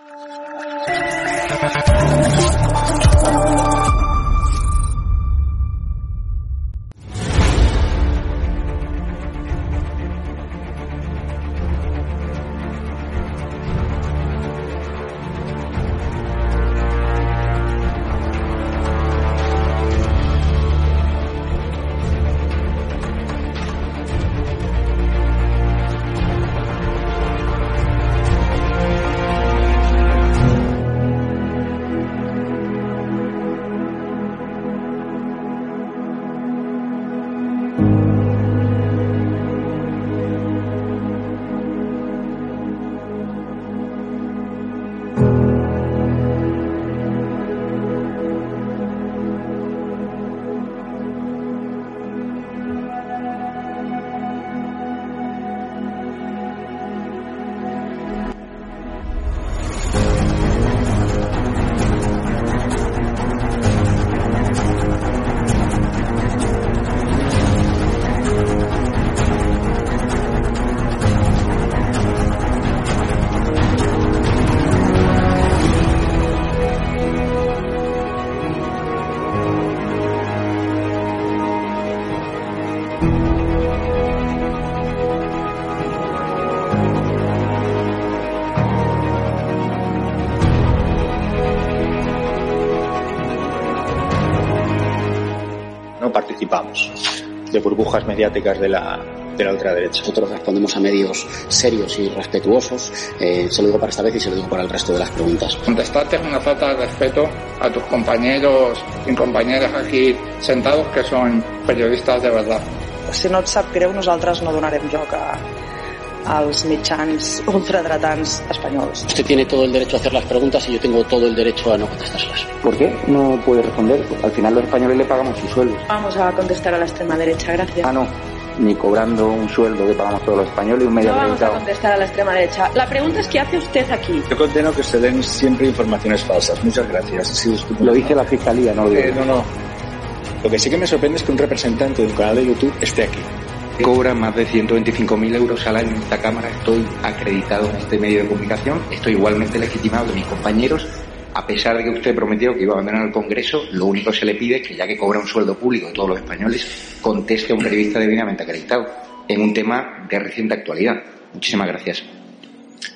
you de burbujas mediáticas de la, de la ultraderecha. Nosotros respondemos a medios serios y respetuosos. Eh, se lo digo para esta vez y se lo digo para el resto de las preguntas. Contestarte es una falta de respeto a tus compañeros y compañeras aquí sentados que son periodistas de verdad. Si no et sap greu, nosaltres no donarem joc a, als mitjans ultradretans espanyols. Usted tiene todo el derecho a hacer las preguntas y yo tengo todo el derecho a no contestárselas. ¿Por qué no puede responder? Al final los españoles le pagamos sus sueldos. Vamos a contestar a la extrema derecha, gracias. Ah, no. Ni cobrando un sueldo que pagamos todos los españoles y un medio No vamos a contestar a la extrema derecha. La pregunta es ¿qué hace usted aquí? Yo condeno que se den siempre informaciones falsas. Muchas gracias. Estupendo. Lo dice la fiscalía, no lo digo. Eh, no, no. Lo que sí que me sorprende es que un representante de un canal de YouTube esté aquí. Cobra más de 125.000 euros al año en esta Cámara, estoy acreditado en este medio de comunicación, estoy igualmente legitimado de mis compañeros, a pesar de que usted prometió que iba a abandonar el Congreso, lo único que se le pide es que ya que cobra un sueldo público de todos los españoles, conteste a un periodista debidamente acreditado en un tema de reciente actualidad. Muchísimas gracias.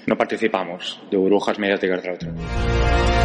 No participamos de burbujas mediáticas de la ultraderecha.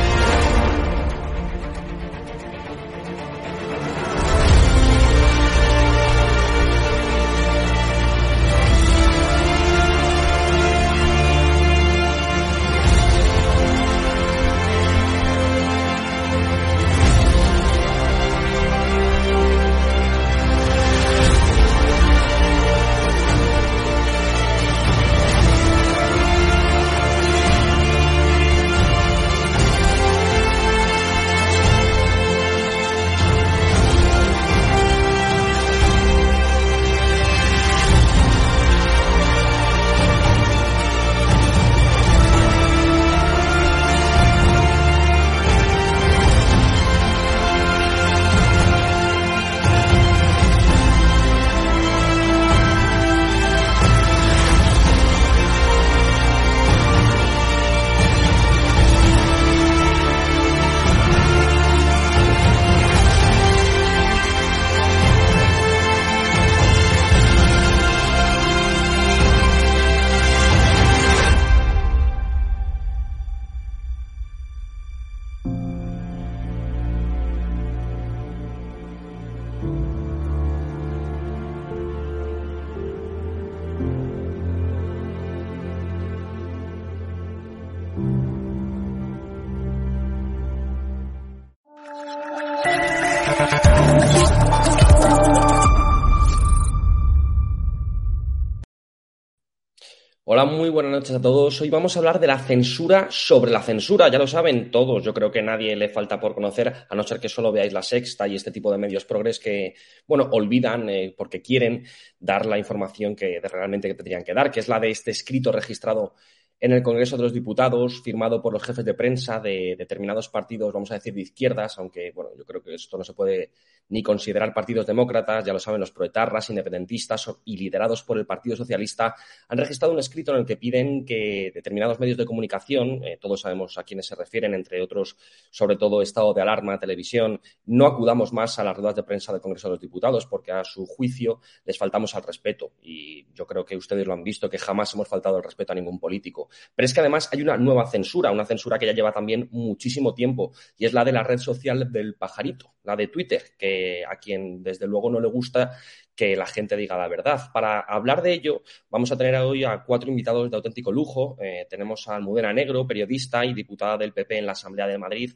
Buenas noches a todos. Hoy vamos a hablar de la censura sobre la censura. Ya lo saben todos. Yo creo que nadie le falta por conocer, a no ser que solo veáis la sexta y este tipo de medios progres que, bueno, olvidan eh, porque quieren dar la información que realmente que tendrían que dar, que es la de este escrito registrado en el Congreso de los Diputados, firmado por los jefes de prensa de determinados partidos, vamos a decir, de izquierdas, aunque, bueno, yo creo que esto no se puede ni considerar partidos demócratas, ya lo saben los proetarras, independentistas y liderados por el Partido Socialista, han registrado un escrito en el que piden que determinados medios de comunicación, eh, todos sabemos a quiénes se refieren, entre otros, sobre todo estado de alarma, televisión, no acudamos más a las ruedas de prensa del Congreso de los Diputados porque a su juicio les faltamos al respeto. Y yo creo que ustedes lo han visto, que jamás hemos faltado el respeto a ningún político. Pero es que además hay una nueva censura, una censura que ya lleva también muchísimo tiempo, y es la de la red social del pajarito, la de Twitter, que a quien desde luego no le gusta que la gente diga la verdad. Para hablar de ello, vamos a tener hoy a cuatro invitados de auténtico lujo. Eh, tenemos a Almudena Negro, periodista y diputada del PP en la Asamblea de Madrid,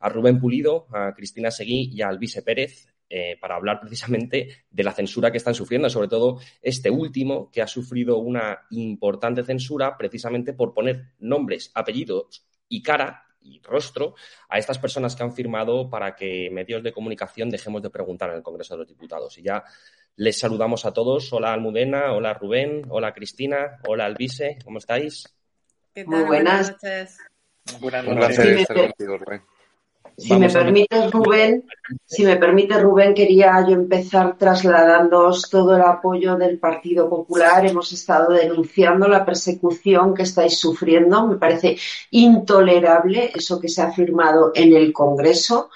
a Rubén Pulido, a Cristina Seguí y a Alvise Pérez, eh, para hablar precisamente de la censura que están sufriendo, sobre todo este último que ha sufrido una importante censura precisamente por poner nombres, apellidos y cara y rostro a estas personas que han firmado para que medios de comunicación dejemos de preguntar en el Congreso de los Diputados. Y ya les saludamos a todos. Hola Almudena, hola Rubén, hola Cristina, hola Alvise, ¿cómo estáis? Muy buenas. Buenas noches. Rubén. Si me permite, Rubén, si me permite, Rubén, quería yo empezar trasladándoos todo el apoyo del Partido Popular. Hemos estado denunciando la persecución que estáis sufriendo. Me parece intolerable eso que se ha firmado en el Congreso.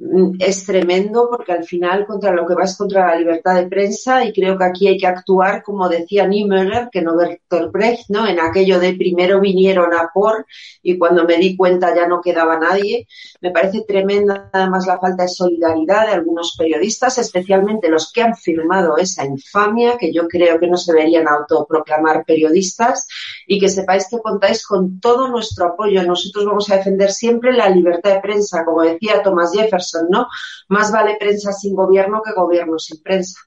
Mm, es tremendo porque al final contra lo que va es contra la libertad de prensa y creo que aquí hay que actuar como decía Niemöller, que no Bertolt Brecht, ¿no? En aquello de primero vinieron a por y cuando me di cuenta ya no quedaba nadie. Me parece tremenda además la falta de solidaridad de algunos periodistas, especialmente los que han firmado esa infamia, que yo creo que no se deberían autoproclamar periodistas y que sepáis que contáis con todo nuestro apoyo. Nosotros vamos a defender siempre la libertad de prensa, como decía Thomas Jefferson ¿no? Más vale prensa sin gobierno que gobierno sin prensa.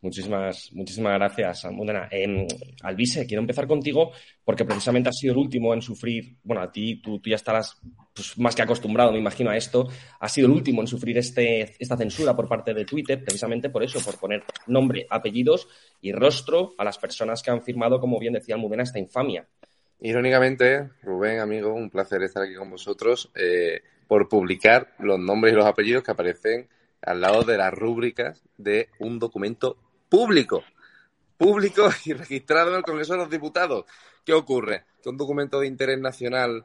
Muchísimas, muchísimas gracias, Almudena. Eh, Alvise, quiero empezar contigo porque precisamente has sido el último en sufrir, bueno, a ti tú, ya estarás pues, más que acostumbrado, me imagino, a esto, has sido el último en sufrir este, esta censura por parte de Twitter, precisamente por eso, por poner nombre, apellidos y rostro a las personas que han firmado, como bien decía Almudena, esta infamia. Irónicamente, Rubén, amigo, un placer estar aquí con vosotros. Eh, por publicar los nombres y los apellidos que aparecen al lado de las rúbricas de un documento público. Público y registrado en el Congreso de los Diputados. ¿Qué ocurre? Que un documento de interés nacional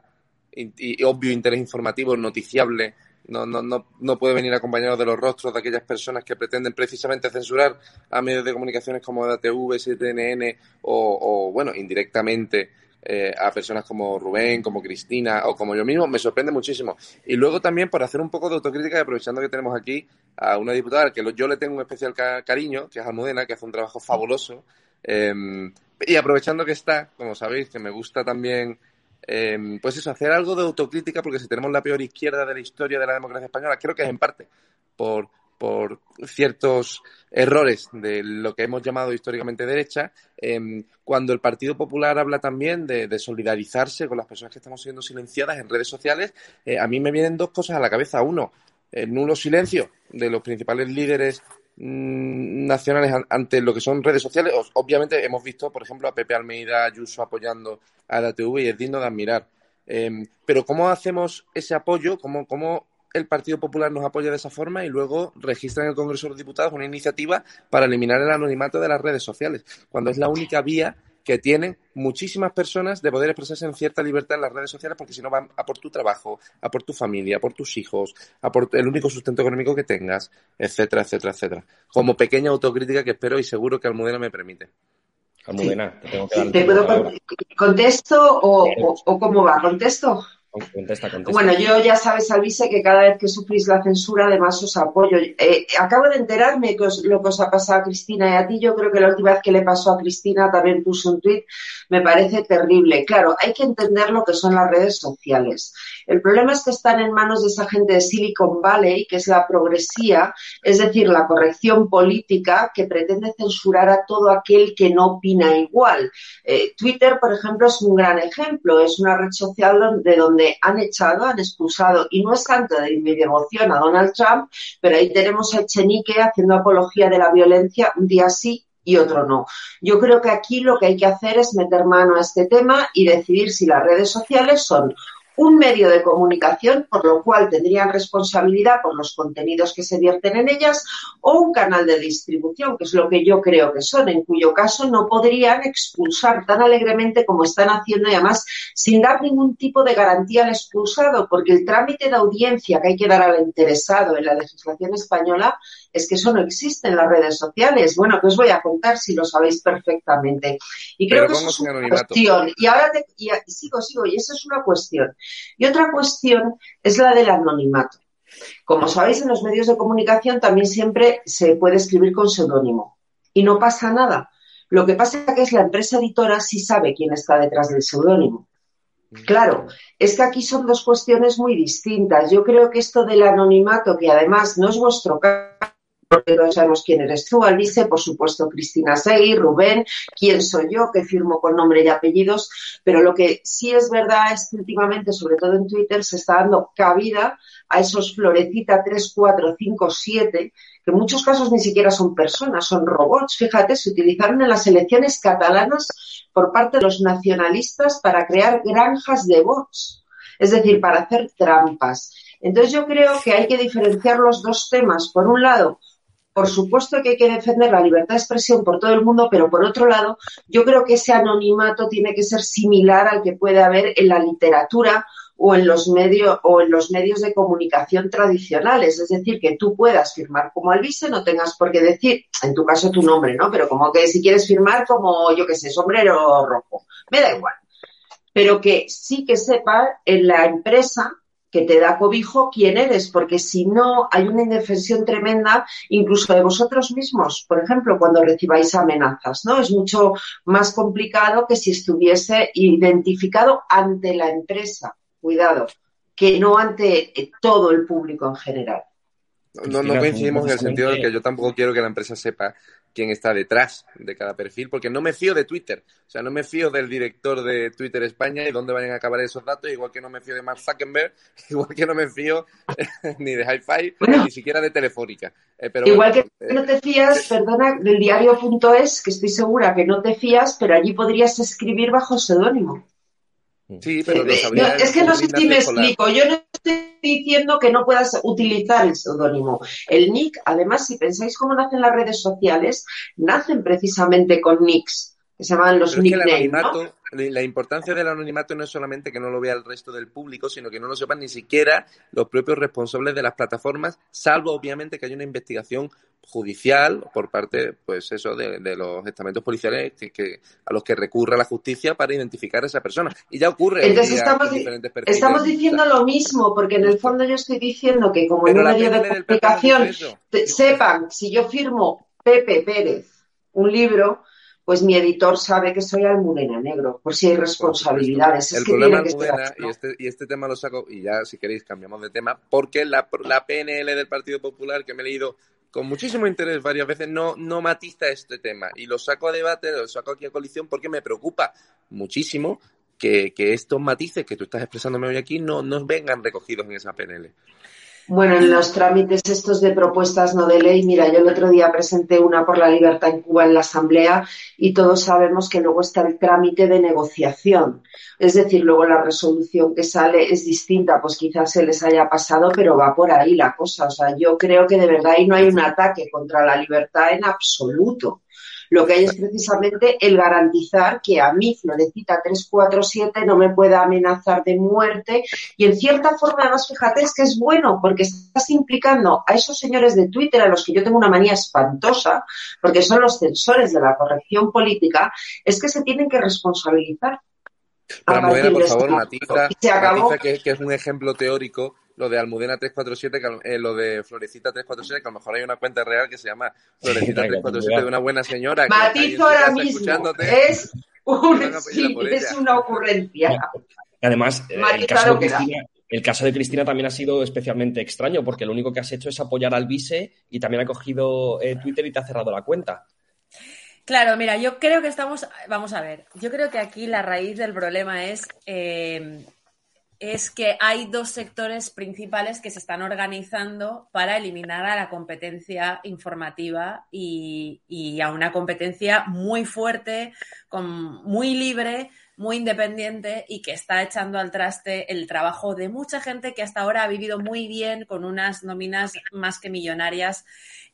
y, obvio interés informativo, noticiable, no, no, no, no, puede venir acompañado de los rostros de aquellas personas que pretenden precisamente censurar a medios de comunicaciones como DATV, STNN o, o bueno, indirectamente eh, a personas como Rubén, como Cristina o como yo mismo, me sorprende muchísimo. Y luego también por hacer un poco de autocrítica y aprovechando que tenemos aquí a una diputada que yo le tengo un especial cariño, que es Almudena, que hace un trabajo fabuloso. Em, y aprovechando que está, como sabéis, que me gusta también, em, pues eso, hacer algo de autocrítica, porque si tenemos la peor izquierda de la historia de la democracia española, creo que es en parte por por ciertos errores de lo que hemos llamado históricamente derecha, em, cuando el Partido Popular habla también de, solidarizarse con las personas que estamos siendo silenciadas en redes sociales, eh, a mí me vienen dos cosas a la cabeza. Uno, el nulo silencio de los principales líderes mm, nacionales ante lo que son redes sociales. Obviamente hemos visto, por ejemplo, a Pepe Almeida Ayuso apoyando a la TV y es digno de admirar. Em, pero ¿cómo hacemos ese apoyo? ¿Cómo, cómo el Partido Popular nos apoya de esa forma y luego registra en el Congreso de los Diputados una iniciativa para eliminar el anonimato de las redes sociales, cuando es la única vía que tienen muchísimas personas de poder expresarse en cierta libertad en las redes sociales porque si no van a por tu trabajo, a por tu familia, a por tus hijos, a por el único sustento económico que tengas, etcétera, etcétera, etcétera. Como pequeña autocrítica que espero y seguro que Almudena me permite. Almudena, te tengo que dar ¿Te puedo contesto o, o cómo va? ¿Contesto? Bueno, yo ya sabes, Alvise, que cada vez que sufrís la censura, además os apoyo. Eh, acabo de enterarme que lo que os ha pasado a Cristina y a ti. Yo creo que la última vez que le pasó a Cristina también puso un tuit. Me parece terrible. Claro, hay que entender lo que son las redes sociales. El problema es que están en manos de esa gente de Silicon Valley, que es la progresía, es decir, la corrección política que pretende censurar a todo aquel que no opina igual. Eh, Twitter, por ejemplo, es un gran ejemplo. Es una red social de donde han echado, han expulsado, y no es tanto de mi devoción a Donald Trump, pero ahí tenemos a Echenique haciendo apología de la violencia un día sí y otro no. Yo creo que aquí lo que hay que hacer es meter mano a este tema y decidir si las redes sociales son un medio de comunicación, por lo cual tendrían responsabilidad por los contenidos que se vierten en ellas, o un canal de distribución, que es lo que yo creo que son, en cuyo caso no podrían expulsar tan alegremente como están haciendo y además sin dar ningún tipo de garantía al expulsado, porque el trámite de audiencia que hay que dar al interesado en la legislación española es que eso no existe en las redes sociales. Bueno, que os voy a contar si lo sabéis perfectamente. Y creo que eso es una cuestión. Y ahora te, y, sigo, sigo, y eso es una cuestión. Y otra cuestión es la del anonimato. Como sabéis, en los medios de comunicación también siempre se puede escribir con seudónimo. Y no pasa nada. Lo que pasa es que es la empresa editora sí sabe quién está detrás del seudónimo. Claro, es que aquí son dos cuestiones muy distintas. Yo creo que esto del anonimato, que además no es vuestro caso, porque no sabemos quién eres tú, Alice, por supuesto Cristina Segui, Rubén, quién soy yo, que firmo con nombre y apellidos, pero lo que sí es verdad es que últimamente, sobre todo en Twitter, se está dando cabida a esos florecita 3, 4, 5, 7, que en muchos casos ni siquiera son personas, son robots. Fíjate, se utilizaron en las elecciones catalanas por parte de los nacionalistas para crear granjas de bots, es decir, para hacer trampas. Entonces yo creo que hay que diferenciar los dos temas. Por un lado, por supuesto que hay que defender la libertad de expresión por todo el mundo, pero por otro lado, yo creo que ese anonimato tiene que ser similar al que puede haber en la literatura o en los medios o en los medios de comunicación tradicionales, es decir, que tú puedas firmar como Alvise, no tengas por qué decir, en tu caso tu nombre, ¿no? Pero como que si quieres firmar como yo qué sé, sombrero rojo, me da igual. Pero que sí que sepa en la empresa que te da cobijo quién eres, porque si no hay una indefensión tremenda, incluso de vosotros mismos, por ejemplo, cuando recibáis amenazas, ¿no? Es mucho más complicado que si estuviese identificado ante la empresa, cuidado, que no ante todo el público en general. No, no coincidimos en el sentido de que yo tampoco quiero que la empresa sepa quién está detrás de cada perfil, porque no me fío de Twitter. O sea, no me fío del director de Twitter España y dónde vayan a acabar esos datos, igual que no me fío de Mark Zuckerberg, igual que no me fío ni de Hi-Fi, ni siquiera de Telefónica. Eh, igual que eh, no te fías, perdona, del diario.es, que estoy segura que no te fías, pero allí podrías escribir bajo seudónimo. Sí, pero es que no sé si me explico. Yo no diciendo que no puedas utilizar el seudónimo. El nick, además, si pensáis cómo nacen las redes sociales, nacen precisamente con nicks, que se llaman los nicknames. La importancia del anonimato no es solamente que no lo vea el resto del público, sino que no lo sepan ni siquiera los propios responsables de las plataformas, salvo obviamente que haya una investigación judicial por parte, pues eso, de, los estamentos policiales que, a los que recurra la justicia para identificar a esa persona. Y ya ocurre. Entonces estamos, estamos diciendo lo mismo, porque en el fondo yo estoy diciendo que como en un medio de comunicación sepan, si yo firmo Pepe Pérez un libro, pues mi editor sabe que soy Almudena Negro, por si hay responsabilidades. el problema Almudena, y este, y este tema lo saco, y ya si queréis cambiamos de tema, porque la, la PNL del Partido Popular que me he leído con muchísimo interés varias veces, no, no matiza este tema. Y lo saco a debate, lo saco aquí a colisión porque me preocupa muchísimo que, estos matices que tú estás expresándome hoy aquí no, no vengan recogidos en esa PNL. Bueno, en los trámites estos de propuestas no de ley, mira, yo el otro día presenté una por la libertad en Cuba en la Asamblea y todos sabemos que luego está el trámite de negociación. Es decir, luego la resolución que sale es distinta, pues quizás se les haya pasado, pero va por ahí la cosa. O sea, yo creo que de verdad ahí no hay un ataque contra la libertad en absoluto. Lo que hay es precisamente el garantizar que a mí, Florecita 347, no me pueda amenazar de muerte. Y en cierta forma, además, fíjate, es que es bueno porque estás implicando a esos señores de Twitter a los que yo tengo una manía espantosa, porque son los censores de la corrección política, es que se tienen que responsabilizar. Para por favor, matiza, que, que, es un ejemplo teórico lo de Almudena 347, que, eh, lo de Florecita 347, que a lo mejor hay una cuenta real que se llama Florecita 347 de una buena señora. Matizo ahora mismo. Es, es una ocurrencia. además, el caso, de Cristina, el caso de Cristina también ha sido especialmente extraño, porque lo único que has hecho es apoyar al vice y también ha cogido eh, Twitter y te ha cerrado la cuenta. Claro, mira, yo creo que estamos, vamos a ver, yo creo que aquí la raíz del problema es eh, es que hay dos sectores principales que se están organizando para eliminar a la competencia informativa y, y a una competencia muy fuerte, con, muy libre, muy independiente y que está echando al traste el trabajo de mucha gente que hasta ahora ha vivido muy bien con unas nóminas más que millonarias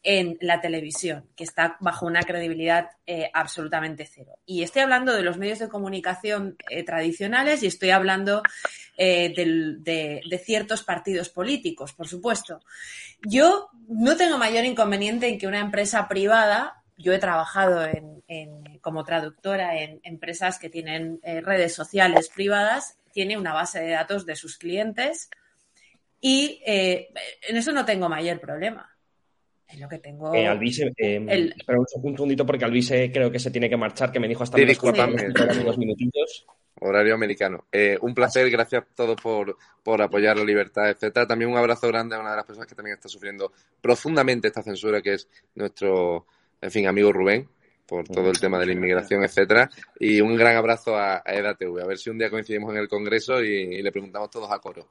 en la televisión, que está bajo una credibilidad eh, absolutamente cero. Y estoy hablando de los medios de comunicación eh, tradicionales y estoy hablando eh, de, de, ciertos partidos políticos, por supuesto. Yo no tengo mayor inconveniente en que una empresa privada yo he trabajado en, como traductora en empresas que tienen eh, redes sociales privadas, tiene una base de datos de sus clientes y eh, en eso no tengo mayor problema. En lo que tengo. Eh, Alvise, eh, espera un, segundito porque Alvise creo que se tiene que marchar, que me dijo hasta sí, dos minutitos. Horario americano. un placer, gracias a todos por, por apoyar la libertad, etcétera. También un abrazo grande a una de las personas que también está sufriendo profundamente esta censura, que es nuestro en fin, amigo Rubén, por todo el tema de la inmigración, etcétera. Y un gran abrazo a, EDATV. A ver si un día coincidimos en el Congreso y, le preguntamos todos a coro.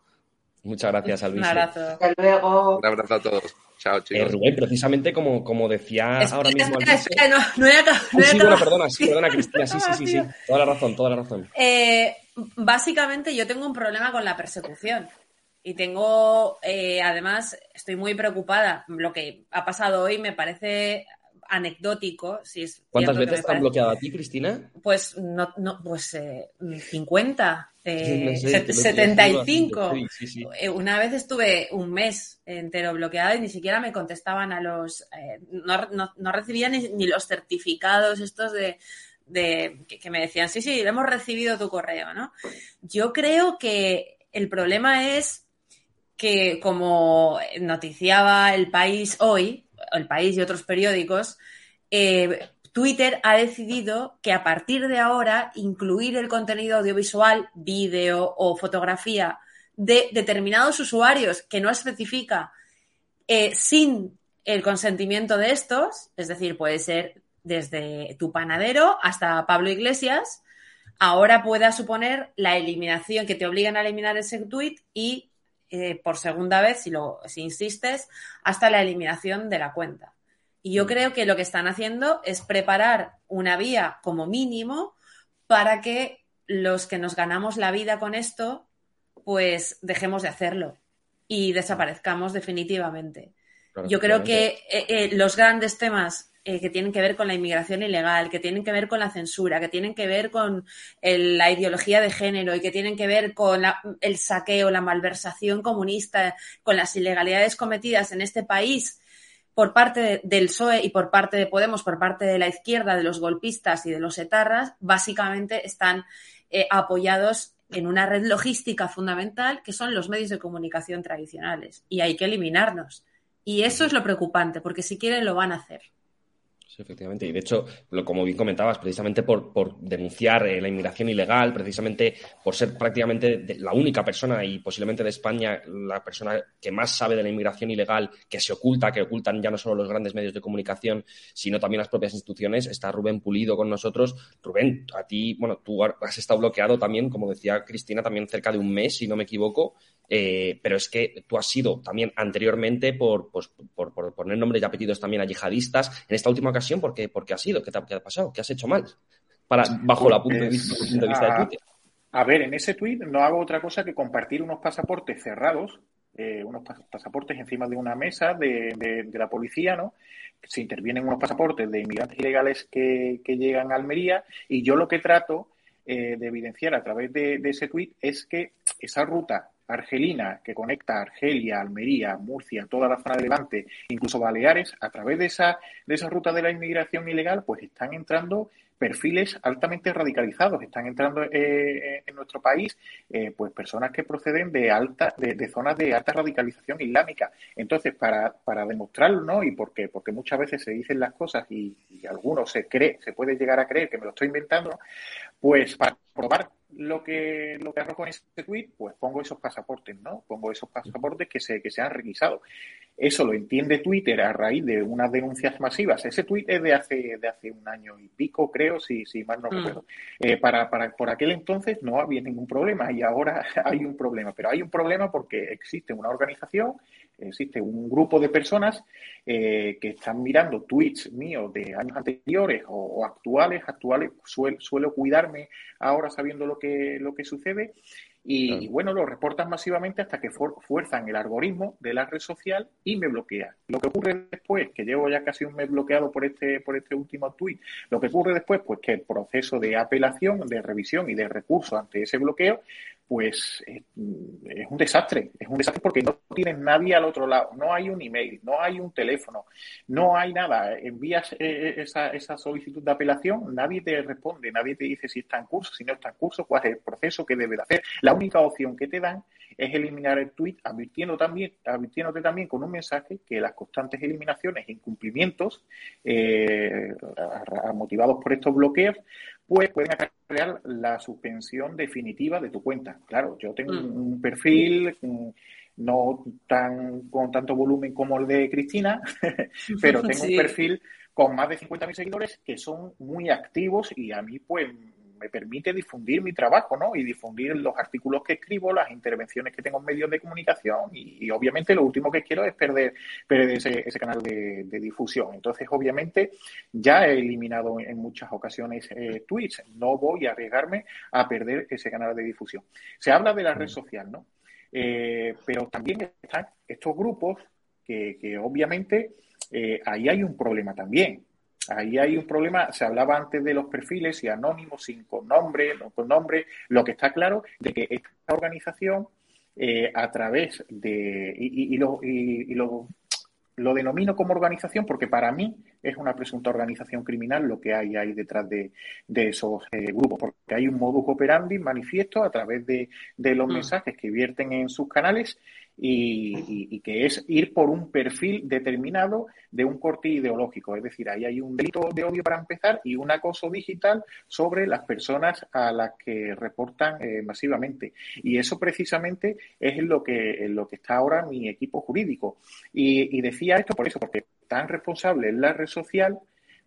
Muchas gracias, Alvis. Un abrazo. Hasta luego. Un abrazo a todos. Chao, chicos. Eh, Rubén, precisamente como, como decía ahora mismo. no, no he acabado. No sí, bueno, perdona, sí, perdona, Cristina. Sí, sí, sí, sí. Toda la razón, toda la razón. Eh, básicamente, yo tengo un problema con la persecución. Y tengo, eh, además, estoy muy preocupada. Lo que ha pasado hoy me parece anecdótico. Si es ¿Cuántas veces te han bloqueado a ti, Cristina? Pues no, no pues eh, 50, eh, 75. Eh, una vez estuve un mes entero bloqueada y ni siquiera me contestaban a los, eh, no, no, no, recibía ni, ni, los certificados estos de, de que, que me decían, sí, sí, hemos recibido tu correo, ¿no? Yo creo que el problema es que como noticiaba el país hoy, el País y otros periódicos, eh, Twitter ha decidido que a partir de ahora incluir el contenido audiovisual, vídeo o fotografía de determinados usuarios que no especifica eh, sin el consentimiento de estos, es decir, puede ser desde tu panadero hasta Pablo Iglesias, ahora pueda suponer la eliminación, que te obligan a eliminar ese tweet y eh, por segunda vez, si, lo, si insistes, hasta la eliminación de la cuenta. Y yo mm. creo que lo que están haciendo es preparar una vía como mínimo para que los que nos ganamos la vida con esto, pues dejemos de hacerlo y desaparezcamos definitivamente. yo creo que eh, eh, los grandes temas eh, que tienen que ver con la inmigración ilegal, que tienen que ver con la censura, que tienen que ver con el, la ideología de género y que tienen que ver con la, el saqueo, la malversación comunista, con las ilegalidades cometidas en este país por parte de, del PSOE y por parte de Podemos, por parte de la izquierda, de los golpistas y de los etarras, básicamente están eh, apoyados en una red logística fundamental que son los medios de comunicación tradicionales. Y hay que eliminarnos. Y eso es lo preocupante, porque si quieren lo van a hacer efectivamente. Y de hecho, lo, como bien comentabas, precisamente por, por denunciar eh, la inmigración ilegal, precisamente por ser prácticamente la única persona y posiblemente de España la persona que más sabe de la inmigración ilegal, que se oculta, que ocultan ya no solo los grandes medios de comunicación, sino también las propias instituciones, está Rubén Pulido con nosotros. Rubén, a ti, bueno, tú has estado bloqueado también, como decía Cristina, también cerca de un mes, si no me equivoco. Eh, pero es que tú has sido también anteriormente por, pues, por, por, poner nombres y apellidos también a yihadistas. En esta última ocasión, ¿por qué, por qué has sido? ¿Qué te, ha pasado? ¿Qué has hecho mal? Para, bajo la punto de vista, de, vista de Twitter. A ver, en ese tweet no hago otra cosa que compartir unos pasaportes cerrados, eh, unos pasaportes encima de una mesa de, de, de, la policía, ¿no? Se intervienen unos pasaportes de inmigrantes ilegales que, que llegan a Almería y yo lo que trato eh, de evidenciar a través de, de ese tweet es que esa ruta argelina que conecta Argelia, Almería, Murcia, toda la zona de Levante, incluso Baleares, a través de esa, de esa ruta de la inmigración ilegal, pues están entrando perfiles altamente radicalizados. Están entrando eh, en nuestro país eh, pues personas que proceden de alta, de, de, zonas de alta radicalización islámica. Entonces, para, para demostrarlo, ¿no? Y porque, porque muchas veces se dicen las cosas y, y algunos se cree, se puede llegar a creer que me lo estoy inventando, pues para probar lo que, lo que arrojo en ese tweet, pues pongo esos pasaportes, ¿no? Pongo esos pasaportes que se, que se han requisado. Eso lo entiende Twitter a raíz de unas denuncias masivas. Ese tweet es de hace, de hace un año y pico, creo, si, si mal no mm. recuerdo. Eh, para, para, por aquel entonces no había ningún problema y ahora hay un problema. Pero hay un problema porque existe una organización existe un grupo de personas eh, que están mirando tweets míos de años anteriores o, actuales, actuales, suelo cuidarme ahora sabiendo lo que, lo que sucede y, bueno, lo reportan masivamente hasta que fuerzan el algoritmo de la red social y me bloquea. Lo que ocurre después, que llevo ya casi un mes bloqueado por este, por este último tweet, lo que ocurre después, pues que el proceso de apelación, de revisión y de recurso ante ese bloqueo pues es, un desastre, es un desastre porque no tienes nadie al otro lado, no hay un email, no hay un teléfono, no hay nada, envías eh, eh, esa, esa solicitud de apelación, nadie te responde, nadie te dice si está en curso, si no está en curso, cuál es el proceso que debe de hacer. La única opción que te dan es eliminar el tweet, advirtiendo también, advirtiéndote también con un mensaje que las constantes eliminaciones e incumplimientos eh, motivados por estos bloqueos pues pueden crear la suspensión definitiva de tu cuenta. Claro, yo tengo un mm. perfil mm, no tan con tanto volumen como el de Cristina, pero tengo un perfil con más de 50.000 seguidores que son muy activos y a mí pues me permite difundir mi trabajo, ¿no? Y difundir los artículos que escribo, las intervenciones que tengo en medios de comunicación y, obviamente lo último que quiero es perder, perder ese, canal de, difusión. Entonces, obviamente, ya he eliminado en muchas ocasiones eh, tweets. No voy a arriesgarme a perder ese canal de difusión. Se habla de la red social, ¿no? Eh, pero también están estos grupos que, obviamente eh, ahí hay un problema también. Ahí hay un problema, se hablaba antes de los perfiles y anónimos, sin con nombre, no con nombre. Lo que está claro de que esta organización, eh, a través de. Y, lo, y, lo, lo, denomino como organización porque para mí es una presunta organización criminal lo que hay ahí detrás de, esos eh, grupos, porque hay un modus operandi manifiesto a través de, de los mm. mensajes que vierten en sus canales y, que es ir por un perfil determinado de un corte ideológico. Es decir, ahí hay un delito de odio para empezar y un acoso digital sobre las personas a las que reportan eh, masivamente. Y eso precisamente es en lo que, en lo que está ahora mi equipo jurídico. Y, y decía esto por eso, porque tan responsable es la red social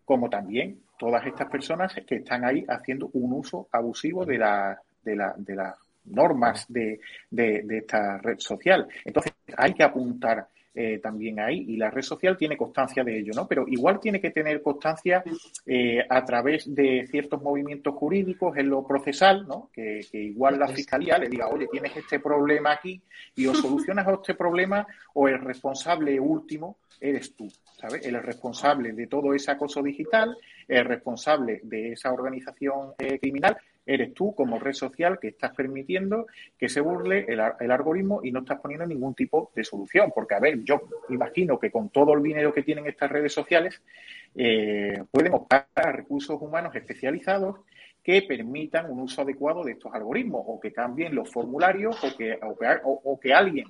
como también todas estas personas que están ahí haciendo un uso abusivo de la, de la, de la normas de, de, esta red social. Entonces, hay que apuntar eh, también ahí y la red social tiene constancia de ello, ¿no? Pero igual tiene que tener constancia eh, a través de ciertos movimientos jurídicos en lo procesal, ¿no? Que, igual la fiscalía le diga, oye, tienes este problema aquí y o solucionas este problema o el responsable último eres tú, ¿sabes? El responsable de todo ese acoso digital, el responsable de esa organización eh, criminal eres tú como red social que estás permitiendo que se burle el, algoritmo y no estás poniendo ningún tipo de solución. Porque, a ver, yo imagino que con todo el dinero que tienen estas redes sociales, eh, pueden optar a recursos humanos especializados que permitan un uso adecuado de estos algoritmos o que cambien los formularios o que, o que alguien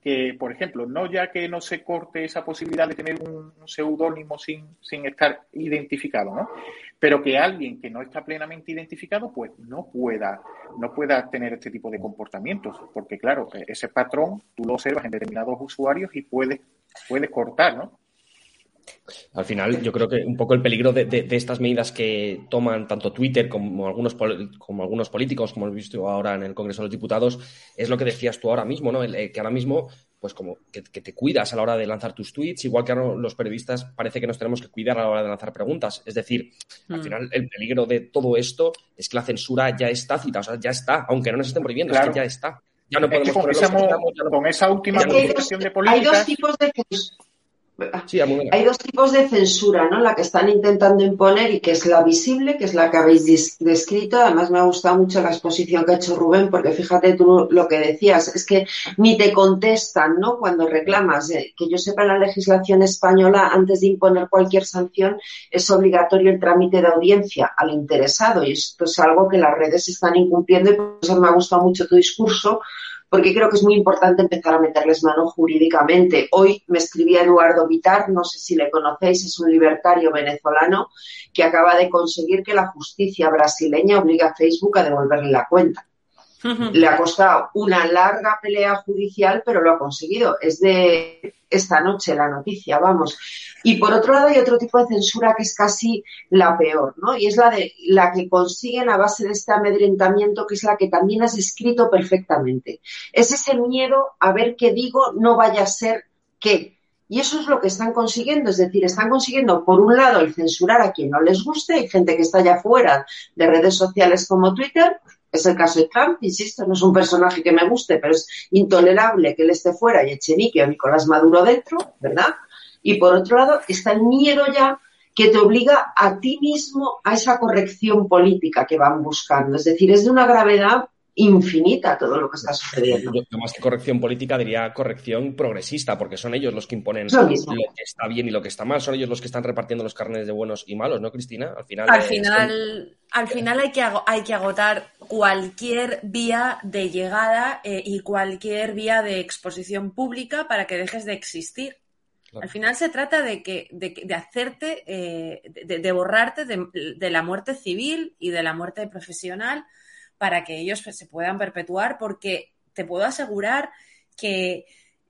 que, por ejemplo, no ya que no se corte esa posibilidad de tener un, seudónimo sin, sin estar identificado, ¿no? Pero que alguien que no está plenamente identificado, pues no pueda, no pueda tener este tipo de comportamientos, porque claro, ese patrón tú lo observas en determinados usuarios y puedes, puedes cortar, ¿no? Al final, yo creo que un poco el peligro de, estas medidas que toman tanto Twitter como algunos, como algunos políticos, como hemos visto ahora en el Congreso de los Diputados, es lo que decías tú ahora mismo, ¿no? que ahora mismo, pues como que, te cuidas a la hora de lanzar tus tweets, igual que ahora los periodistas parece que nos tenemos que cuidar a la hora de lanzar preguntas. Es decir, al mm. final el peligro de todo esto es que la censura ya está cita, o sea, ya está, aunque no nos estén prohibiendo, es que ya está. Ya no podemos con, esa última de políticas... Hay dos tipos de hay dos tipos de censura, ¿no? La que están intentando imponer y que es la visible, que es la que habéis descrito. Además, me ha gustado mucho la exposición que ha hecho Rubén, porque fíjate tú lo que decías, es que ni te contestan, ¿no? Cuando reclamas. Eh, que yo sepa, en la legislación española, antes de imponer cualquier sanción, es obligatorio el trámite de audiencia al interesado. Y esto es algo que las redes están incumpliendo y por eso me ha gustado mucho tu discurso, porque creo que es muy importante empezar a meterles mano jurídicamente. Hoy me escribía Eduardo Vitar, no sé si le conocéis, es un libertario venezolano que acaba de conseguir que la justicia brasileña obligue a Facebook a devolverle la cuenta. Le ha costado una larga pelea judicial, pero lo ha conseguido. Es de esta noche la noticia, vamos. Y por otro lado hay otro tipo de censura que es casi la peor, ¿no? Y es la de la que consiguen a base de este amedrentamiento, que es la que también has escrito perfectamente. Es ese miedo a ver qué digo, no vaya a ser qué. Y eso es lo que están consiguiendo, es decir, están consiguiendo, por un lado, el censurar a quien no les guste, hay gente que está allá fuera de redes sociales como Twitter, es el caso de Trump, insisto, no es un personaje que me guste, pero es intolerable que él esté fuera y Echenique o Nicolás Maduro dentro, ¿verdad? Y por otro lado está el miedo ya que te obliga a ti mismo a esa corrección política que van buscando. Es decir, es de una gravedad infinita todo lo que está sucediendo. Yo, más que corrección política diría corrección progresista, porque son ellos los que imponen lo, que está bien y lo que está mal, son ellos los que están repartiendo los carnes de buenos y malos, ¿no, Cristina? Al final, al final, al final hay, que, hay que agotar cualquier vía de llegada eh, y cualquier vía de exposición pública para que dejes de existir. Al final se trata de que de, hacerte, eh, de, borrarte de la muerte civil y de la muerte profesional para que ellos se puedan perpetuar, porque te puedo asegurar que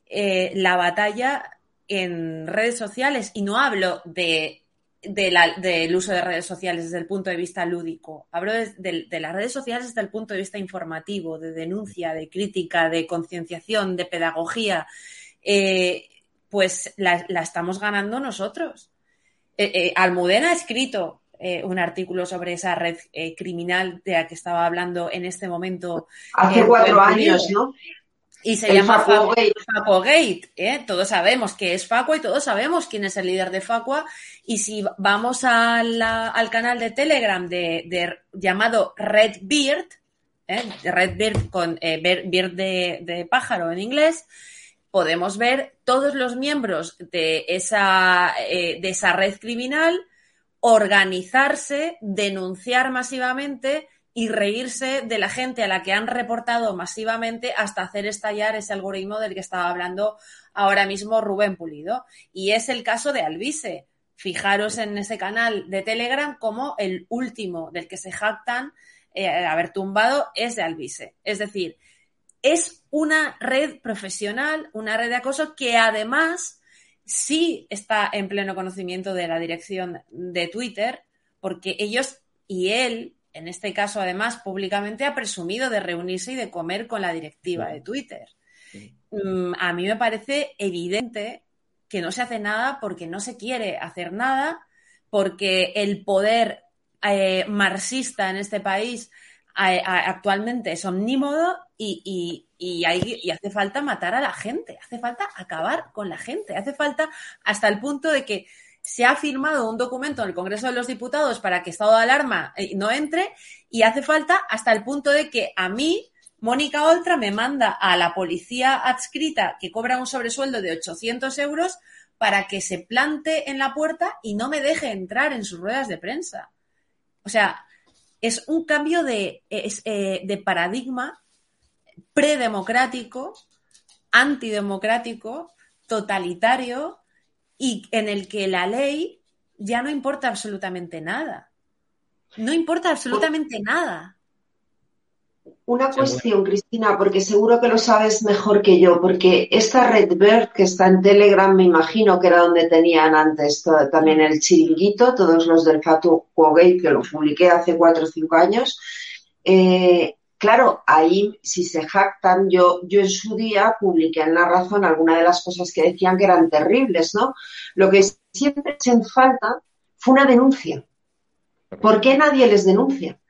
eh, la batalla en redes sociales, y no hablo de, del uso de redes sociales desde el punto de vista lúdico, hablo de, las redes sociales desde el punto de vista informativo, de denuncia, de crítica, de concienciación, de pedagogía, eh, pues la, estamos ganando nosotros. Eh, Almudena ha escrito eh, un artículo sobre esa red eh, criminal de la que estaba hablando en este momento. Hace cuatro años, ¿no? Y se llama Facua Gate. ¿eh? Todos sabemos que es Facua y todos sabemos quién es el líder de Facua. Y si vamos al canal de Telegram de, llamado Redbeard, ¿eh? Redbeard con Beard de, de, pájaro en inglés, podemos ver todos los miembros de esa, de esa red criminal organizarse, denunciar masivamente y reírse de la gente a la que han reportado masivamente hasta hacer estallar ese algoritmo del que estaba hablando ahora mismo Rubén Pulido. Y es el caso de Alvise. Fijaros en ese canal de Telegram como el último del que se jactan eh, haber tumbado es de Alvise. Es decir, es una red profesional, una red de acoso que además sí está en pleno conocimiento de la dirección de Twitter, porque ellos y él, en este caso además públicamente, ha presumido de reunirse y de comer con la directiva de Twitter. Mm, a mí me parece evidente que no se hace nada porque no se quiere hacer nada, porque el poder eh, marxista en este país actualmente es omnímodo y, y, hace falta matar a la gente, hace falta acabar con la gente, hace falta hasta el punto de que se ha firmado un documento en el Congreso de los Diputados para que estado de alarma eh, no entre y hace falta hasta el punto de que a mí, Mónica Oltra, me manda a la policía adscrita que cobra un sobresueldo de 800 euros para que se plante en la puerta y no me deje entrar en sus ruedas de prensa. O sea, es un cambio de, eh, de paradigma predemocrático, antidemocrático, totalitario y en el que la ley ya no importa absolutamente nada. No importa absolutamente nada. Una cuestión, Cristina, porque seguro que lo sabes mejor que yo, porque esta Red Bird que está en Telegram, me imagino que era donde tenían antes también el chiringuito, todos los del Fatu Gate, que lo publiqué hace cuatro o cinco años, eh, Claro, ahí si se jactan, yo, yo en su día publiqué en La Razón algunas de las cosas que decían que eran terribles, ¿no? Lo que siempre se falta fue una denuncia. ¿Por qué nadie les denuncia?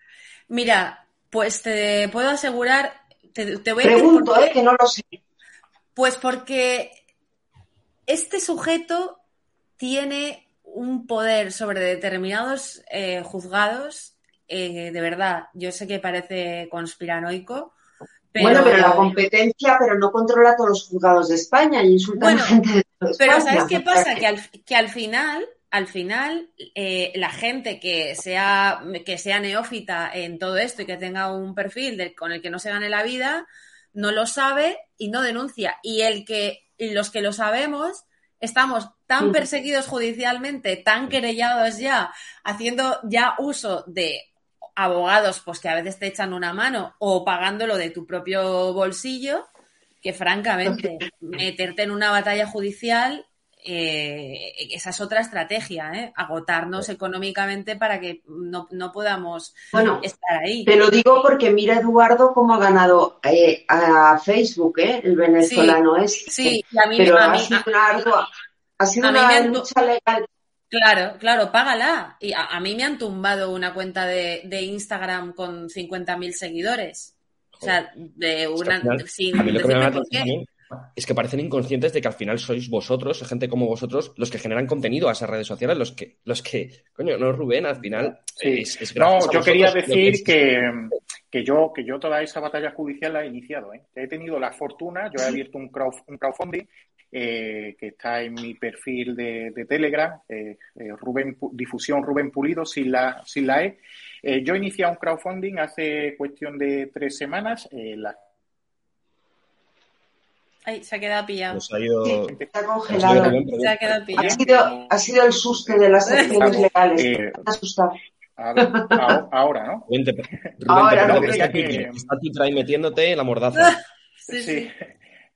Mira, pues te puedo asegurar, te, voy a Pregunto, eh, que no lo sé. Pues porque este sujeto tiene un poder sobre determinados eh, juzgados eh, de verdad, yo sé que parece conspiranoico. Pero... Bueno, pero la competencia, pero no controla todos los juzgados de España y insulta a gente de España. Pero ¿sabes qué pasa? Que al, que al final, al final, eh, la gente que sea, que sea neófita en todo esto y que tenga un perfil con el que no se gane la vida, no lo sabe y no denuncia. Y el que, los que lo sabemos, estamos tan perseguidos judicialmente, tan querellados ya, haciendo ya uso de abogados, pues que a veces te echan una mano o pagándolo de tu propio bolsillo, que francamente meterte en una batalla judicial eh, esa es otra estrategia, ¿eh? agotarnos económicamente para que no, podamos estar ahí. Te lo digo porque mira Eduardo cómo ha ganado eh, a Facebook, ¿eh? el venezolano es. Sí, a mí, pero ha sido una ha sido una lucha legal. Claro, claro, págala. Y a, mí me han tumbado una cuenta de, de Instagram con 50.000 seguidores. O sea, de una. sin es que parecen inconscientes de que al final sois vosotros, gente como vosotros, los que generan contenido a esas redes sociales, los que, los que, coño, no Rubén, al final es, No, yo quería decir que, que, yo, que yo toda esa batalla judicial la he iniciado, ¿eh? He tenido la fortuna, yo he abierto un, crowdfunding eh, que está en mi perfil de, Telegram, eh, Rubén, difusión Rubén Pulido, sin la, sin la E. yo inicié un crowdfunding hace cuestión de tres semanas. la Ay, se ha quedado pillado. ha ido... está congelado. Se ha quedado pillado. Ha sido, ha sido el susto de las acciones legales. Eh, asustado. Ahora, ¿no? ahora, no, está, que... está ahí metiéndote la mordaza. sí. sí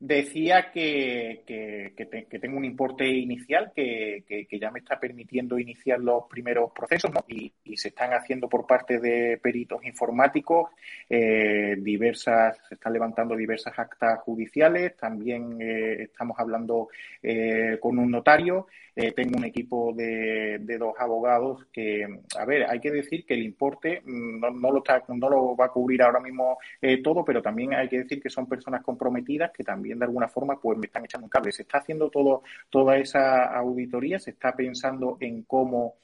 decía que, que, tengo un importe inicial que, ya me está permitiendo iniciar los primeros procesos y, se están haciendo por parte de peritos informáticos eh, diversas, se están levantando diversas actas judiciales, también eh, estamos hablando eh, con un notario eh, tengo un equipo de, dos abogados que, a ver, hay que decir que el importe mm, no, lo, está, no lo va a cubrir ahora mismo eh, todo, pero también hay que decir que son personas comprometidas que también de alguna forma pues me están echando un cable. Se está haciendo todo, toda esa auditoría, se está pensando en cómo,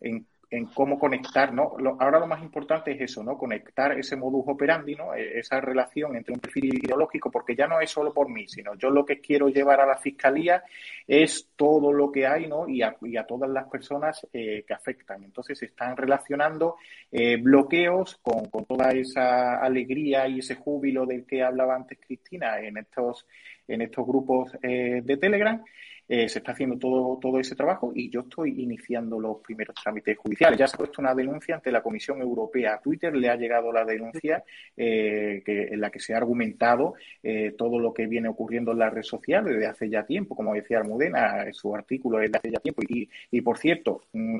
en en cómo conectar, ¿no? ahora lo más importante es eso, ¿no? Conectar ese modus operandi, ¿no? E, esa relación entre un perfil ideológico, porque ya no es solo por mí, sino yo lo que quiero llevar a la fiscalía es todo lo que hay, ¿no? Y a, todas las personas eh, que afectan. Entonces se están relacionando eh, bloqueos con, con, toda esa alegría y ese júbilo del que hablaba antes Cristina en estos, en estos grupos eh, de Telegram. Eh, se está haciendo todo, todo ese trabajo y yo estoy iniciando los primeros trámites judiciales. Ya se ha puesto una denuncia ante la Comisión Europea. A Twitter le ha llegado la denuncia eh, que, en la que se ha argumentado eh, todo lo que viene ocurriendo en la red social desde hace ya tiempo, como decía Almudena, su artículo es de hace ya tiempo. Y, y por cierto, mm,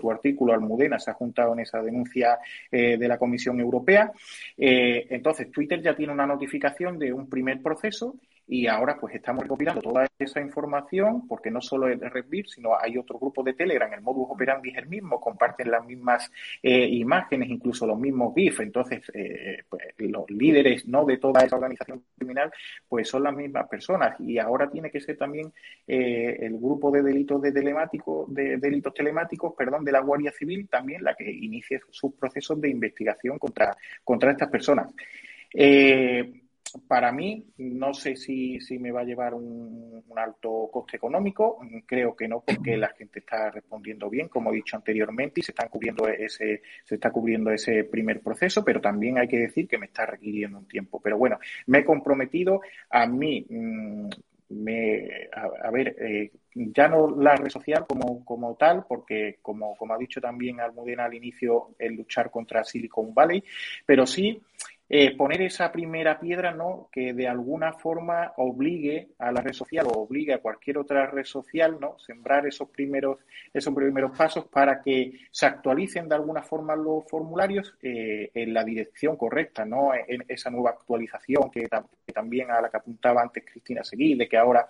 tu artículo, Almudena, se ha juntado en esa denuncia de la Comisión Europea. entonces, Twitter ya tiene una notificación de un primer proceso y ahora pues estamos recopilando toda esa información porque no solo es RedBeer, sino hay otro grupo de Telegram, el modus operandi es el mismo, comparten las mismas eh, imágenes, incluso los mismos GIF. Entonces, eh, pues, los líderes no de toda esa organización criminal pues son las mismas personas y ahora tiene que ser también eh, el grupo de delitos de telemáticos, de delitos telemáticos, perdón, de la Guardia Civil también la que inicie sus procesos de investigación contra, contra estas personas. Eh, para mí, no sé si, si me va a llevar un, alto coste económico, creo que no, porque la gente está respondiendo bien, como he dicho anteriormente, y se están cubriendo ese, se está cubriendo ese primer proceso, pero también hay que decir que me está requiriendo un tiempo. Pero bueno, me he comprometido a mí, mm, me, a, ver, eh, ya no la red social como, como tal, porque como, como ha dicho también Almudena al inicio, el luchar contra Silicon Valley, pero sí eh, poner esa primera piedra, ¿no? Que de alguna forma obligue a la red social o obligue a cualquier otra red social, ¿no? Sembrar esos primeros, esos primeros pasos para que se actualicen de alguna forma los formularios eh, en la dirección correcta, ¿no? En esa nueva actualización que, que, también a la que apuntaba antes Cristina Seguí, de que ahora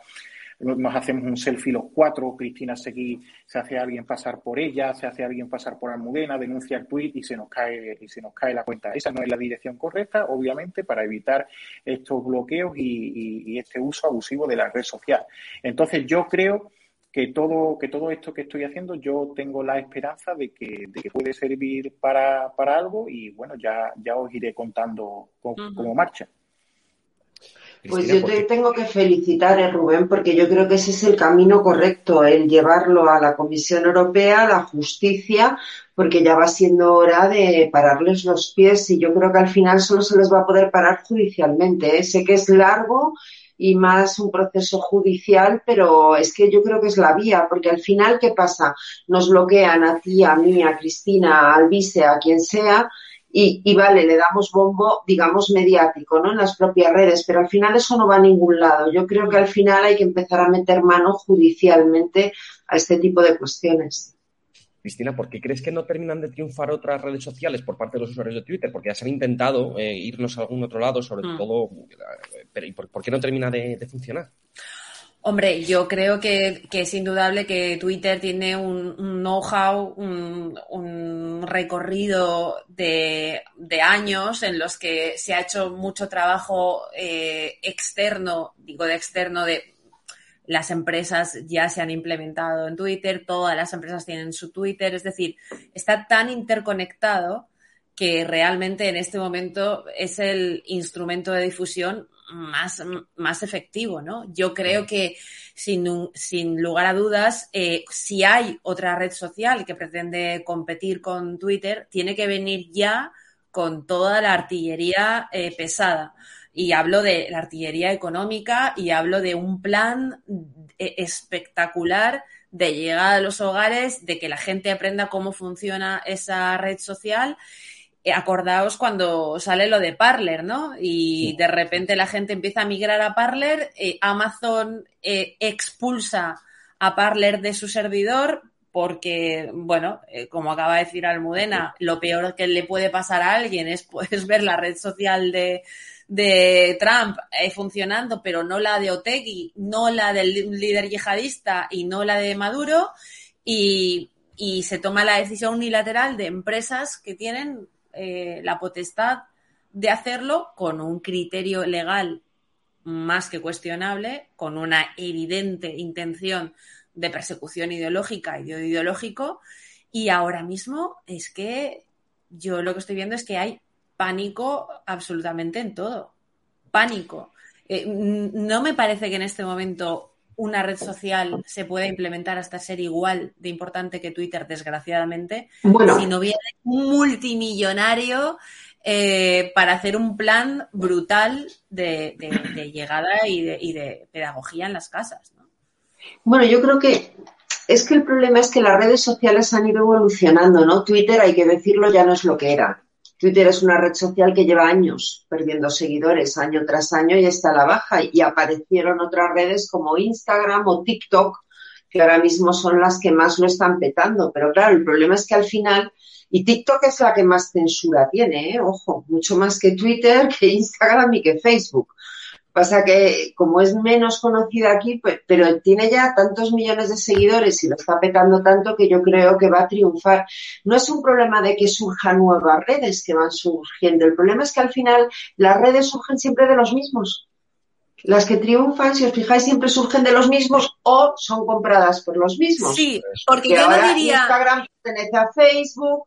nos hacemos un selfie los cuatro, Cristina Seguí se hace alguien pasar por ella, se hace alguien pasar por Almudena, denuncia el tweet y se nos cae, y se nos cae la cuenta. Esa no es la dirección correcta, obviamente, para evitar estos bloqueos y, este uso abusivo de la red social. Entonces yo creo que todo, que todo esto que estoy haciendo, yo tengo la esperanza de que, de que puede servir para, para algo y bueno, ya, ya os iré contando cómo, marcha. Pues yo te tengo que felicitar, eh, Rubén, porque yo creo que ese es el camino correcto, el llevarlo a la Comisión Europea, a la justicia, porque ya va siendo hora de pararles los pies y yo creo que al final solo se les va a poder parar judicialmente. ¿eh? Sé que es largo y más un proceso judicial, pero es que yo creo que es la vía, porque al final, ¿qué pasa? Nos bloquean a ti, a mí, a Cristina, a Alvise, a quien sea, y, y, vale, le damos bombo, digamos, mediático, ¿no? En las propias redes, pero al final eso no va a ningún lado. Yo creo que al final hay que empezar a meter mano judicialmente a este tipo de cuestiones. Cristina, ¿por qué crees que no terminan de triunfar otras redes sociales por parte de los usuarios de Twitter? Porque ya se han intentado eh, irnos a algún otro lado, sobre mm. todo, pero ¿y por, qué no termina de, funcionar? Hombre, yo creo que, es indudable que Twitter tiene un, know-how, un, recorrido de, años en los que se ha hecho mucho trabajo eh, externo, digo de externo, de las empresas ya se han implementado en Twitter, todas las empresas tienen su Twitter, es decir, está tan interconectado que realmente en este momento es el instrumento de difusión más, más efectivo, ¿no? Yo creo que sin, sin lugar a dudas, eh, si hay otra red social que pretende competir con Twitter, tiene que venir ya con toda la artillería eh, pesada y hablo de la artillería económica y hablo de un plan eh, espectacular de llegada a los hogares, de que la gente aprenda cómo funciona esa red social. Eh, acordaos cuando sale lo de Parler, ¿no? Y de repente la gente empieza a migrar a Parler, eh, Amazon expulsa a Parler de su servidor porque, bueno, como acaba de decir Almudena, lo peor que le puede pasar a alguien es pues, ver la red social de, de Trump eh, funcionando, pero no la de Otegui, no la del líder yihadista y no la de Maduro, y, se toma la decisión unilateral de empresas que tienen eh, la potestad de hacerlo con un criterio legal más que cuestionable, con una evidente intención de persecución ideológica y ideológico, y ahora mismo es que yo lo que estoy viendo es que hay pánico absolutamente en todo. Pánico. Eh, no me parece que en este momento una red social se pueda implementar hasta ser igual de importante que Twitter, desgraciadamente, si no viene un multimillonario eh, para hacer un plan brutal de, llegada y de, pedagogía en las casas. Bueno, yo creo que es que el problema es que las redes sociales han ido evolucionando, ¿no? Twitter, hay que decirlo, ya no es lo que era. Twitter es una red social que lleva años perdiendo seguidores, año tras año, y está a la baja. Y aparecieron otras redes como Instagram o TikTok, que ahora mismo son las que más lo están petando. Pero claro, el problema es que al final, y TikTok es la que más censura tiene, ¿eh? ojo, mucho más que Twitter, que Instagram y que Facebook. Pasa que como es menos conocida aquí, pues, pero tiene ya tantos millones de seguidores y lo está petando tanto que yo creo que va a triunfar. No es un problema de que surjan nuevas redes que van surgiendo. El problema es que al final las redes surgen siempre de los mismos. Las que triunfan, si os fijáis, siempre surgen de los mismos o son compradas por los mismos. Sí, porque yo no diría. Instagram pertenece a Facebook,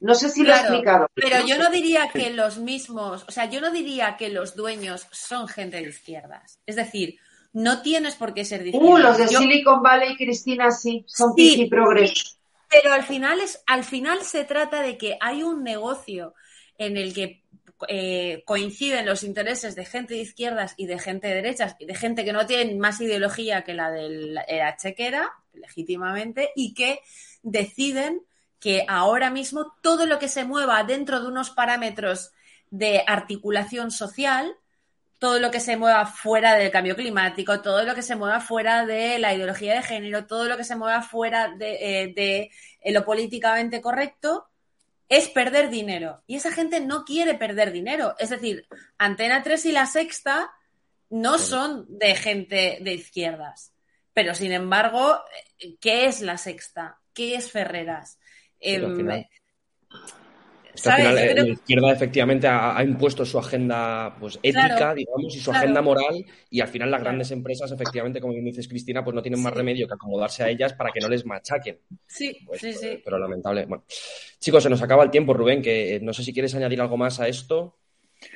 no sé si lo he explicado. Pero yo no diría que los mismos, o sea, yo no diría que los dueños son gente de izquierdas. Es decir, no tienes por qué ser de izquierdas. Uh, los de Silicon Valley, Cristina, sí, son sí, progreso. Pero al final, es, al final se trata de que hay un negocio en el que eh, coinciden los intereses de gente de izquierdas y de gente de derechas y de gente que no tiene más ideología que la de la chequera, legítimamente, y que deciden que ahora mismo todo lo que se mueva dentro de unos parámetros de articulación social, todo lo que se mueva fuera del cambio climático, todo lo que se mueva fuera de la ideología de género, todo lo que se mueva fuera de, eh, eh, lo políticamente correcto, es perder dinero. Y esa gente no quiere perder dinero. Es decir, Antena 3 y La Sexta no son de gente de izquierdas. Pero, sin embargo, ¿qué es La Sexta? ¿Qué es Ferreras? Em, la izquierda efectivamente ha, impuesto su agenda pues, ética, digamos, y su agenda moral, y al final las grandes empresas, efectivamente, como dices Cristina, pues no tienen más remedio que acomodarse a ellas para que no les machaquen. Sí, pues, sí, sí. Pero lamentable. Bueno, chicos, se nos acaba el tiempo, Rubén, que eh, no sé si quieres añadir algo más a esto.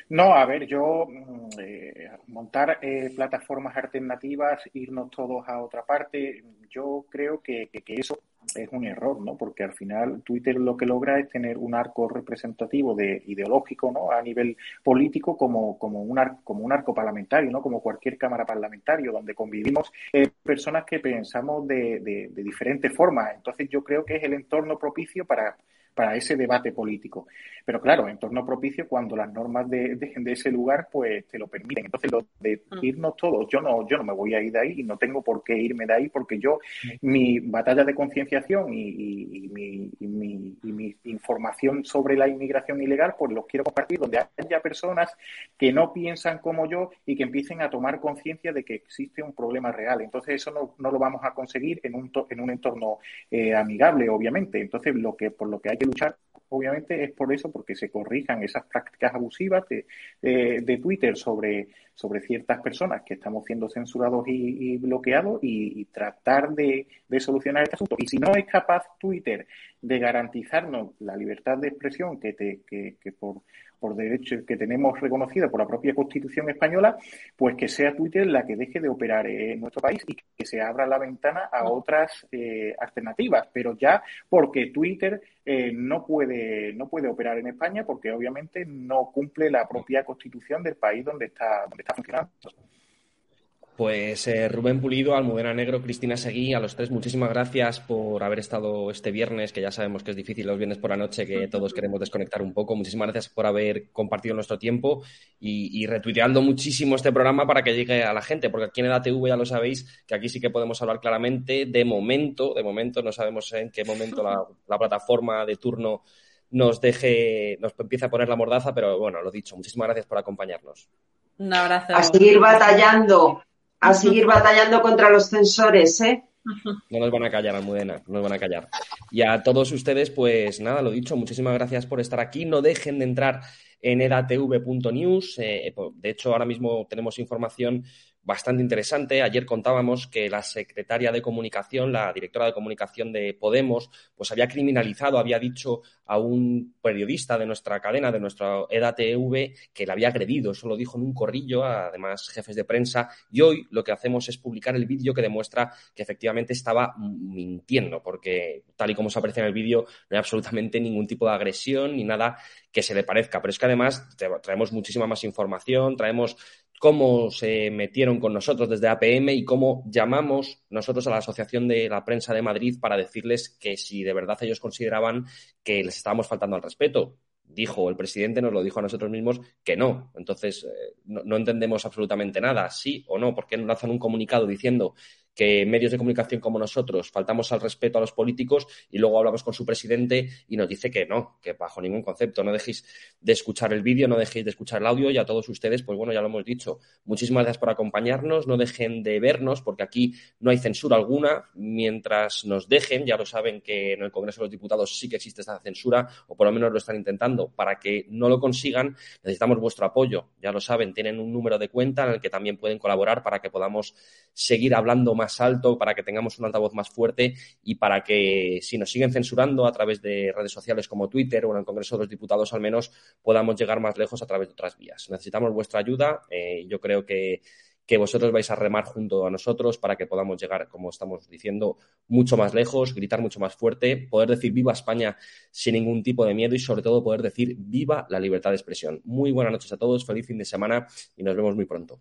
No, a ver, yo mm, eh, montar eh, plataformas alternativas, irnos todos a otra parte, yo creo que, eso es un error, ¿no? Porque al final Twitter lo que logra es tener un arco representativo de ideológico, ¿no? A nivel político como, como, un, arco, como un arco parlamentario, ¿no? Como cualquier cámara parlamentaria, donde convivimos eh, personas que pensamos de, de diferentes formas. Entonces yo creo que es el entorno propicio para para ese debate político. Pero claro, entorno propicio cuando las normas de, de, ese lugar pues te lo permiten. Entonces, lo de mm. irnos todos, yo no, yo no me voy a ir de ahí y no tengo por qué irme de ahí porque yo, mi batalla de concienciación y, mi, y, mi, y, mi, información sobre la inmigración ilegal, pues los quiero compartir donde haya personas que no piensan como yo y que empiecen a tomar conciencia de que existe un problema real. Entonces, eso no, no lo vamos a conseguir en un, en un entorno eh, amigable, obviamente. Entonces, lo que, por lo que hay luchar, obviamente, es por eso, porque se corrijan esas prácticas abusivas de, de, Twitter sobre, sobre ciertas personas que estamos siendo censurados y, bloqueados y, tratar de, de, solucionar este asunto. Y si no es capaz Twitter de garantizarnos la libertad de expresión que, te, que, que por por derechos que tenemos reconocido por la propia Constitución española, pues que sea Twitter la que deje de operar en nuestro país y que se abra la ventana a otras eh, alternativas, pero ya porque Twitter eh, no puede no puede operar en España porque obviamente no cumple la propia Constitución del país donde está donde está funcionando. Pues eh, Rubén Pulido, Almudena Negro, Cristina Seguí, a los tres muchísimas gracias por haber estado este viernes, que ya sabemos que es difícil los viernes por la noche, que todos queremos desconectar un poco. Muchísimas gracias por haber compartido nuestro tiempo y, retuiteando muchísimo este programa para que llegue a la gente, porque aquí en EDATV ya lo sabéis que aquí sí que podemos hablar claramente. De momento, de momento no sabemos en qué momento la, la plataforma de turno nos deje, nos empieza a poner la mordaza, pero bueno, lo dicho, muchísimas gracias por acompañarnos. Un abrazo. A seguir batallando a seguir batallando contra los censores, ¿eh? No nos van a callar, Almudena, no nos van a callar. Y a todos ustedes, pues nada, lo dicho, muchísimas gracias por estar aquí. No dejen de entrar en edatv.news. Eh, de hecho, ahora mismo tenemos información bastante interesante. Ayer contábamos que la secretaria de comunicación, la directora de comunicación de Podemos, pues había criminalizado, había dicho a un periodista de nuestra cadena, de nuestra EDATV, que le había agredido. Eso lo dijo en un corrillo, además jefes de prensa. Y hoy lo que hacemos es publicar el vídeo que demuestra que efectivamente estaba mintiendo, porque tal y como se aprecia en el vídeo, no hay absolutamente ningún tipo de agresión ni nada que se le parezca. Pero es que además traemos muchísima más información, traemos cómo se metieron con nosotros desde APM y cómo llamamos nosotros a la Asociación de la Prensa de Madrid para decirles que si de verdad ellos consideraban que les estábamos faltando al respeto. Dijo el presidente, nos lo dijo a nosotros mismos que no. Entonces, eh, no, entendemos absolutamente nada, sí o no, porque lanzan un comunicado diciendo que medios de comunicación como nosotros faltamos al respeto a los políticos y luego hablamos con su presidente y nos dice que no, que bajo ningún concepto. No dejéis de escuchar el vídeo, no dejéis de escuchar el audio y a todos ustedes, pues bueno, ya lo hemos dicho. Muchísimas gracias por acompañarnos, no dejen de vernos porque aquí no hay censura alguna. Mientras nos dejen, ya lo saben que en el Congreso de los Diputados sí que existe esta censura o por lo menos lo están intentando. Para que no lo consigan, necesitamos vuestro apoyo. Ya lo saben, tienen un número de cuenta en el que también pueden colaborar para que podamos seguir hablando más alto, para que tengamos un altavoz más fuerte y para que si nos siguen censurando a través de redes sociales como Twitter o en el Congreso de los Diputados al menos podamos llegar más lejos a través de otras vías. Necesitamos vuestra ayuda. Eh, yo creo que que vosotros vais a remar junto a nosotros para que podamos llegar, como estamos diciendo, mucho más lejos, gritar mucho más fuerte, poder decir viva España sin ningún tipo de miedo y sobre todo poder decir viva la libertad de expresión. Muy buenas noches a todos, feliz fin de semana y nos vemos muy pronto.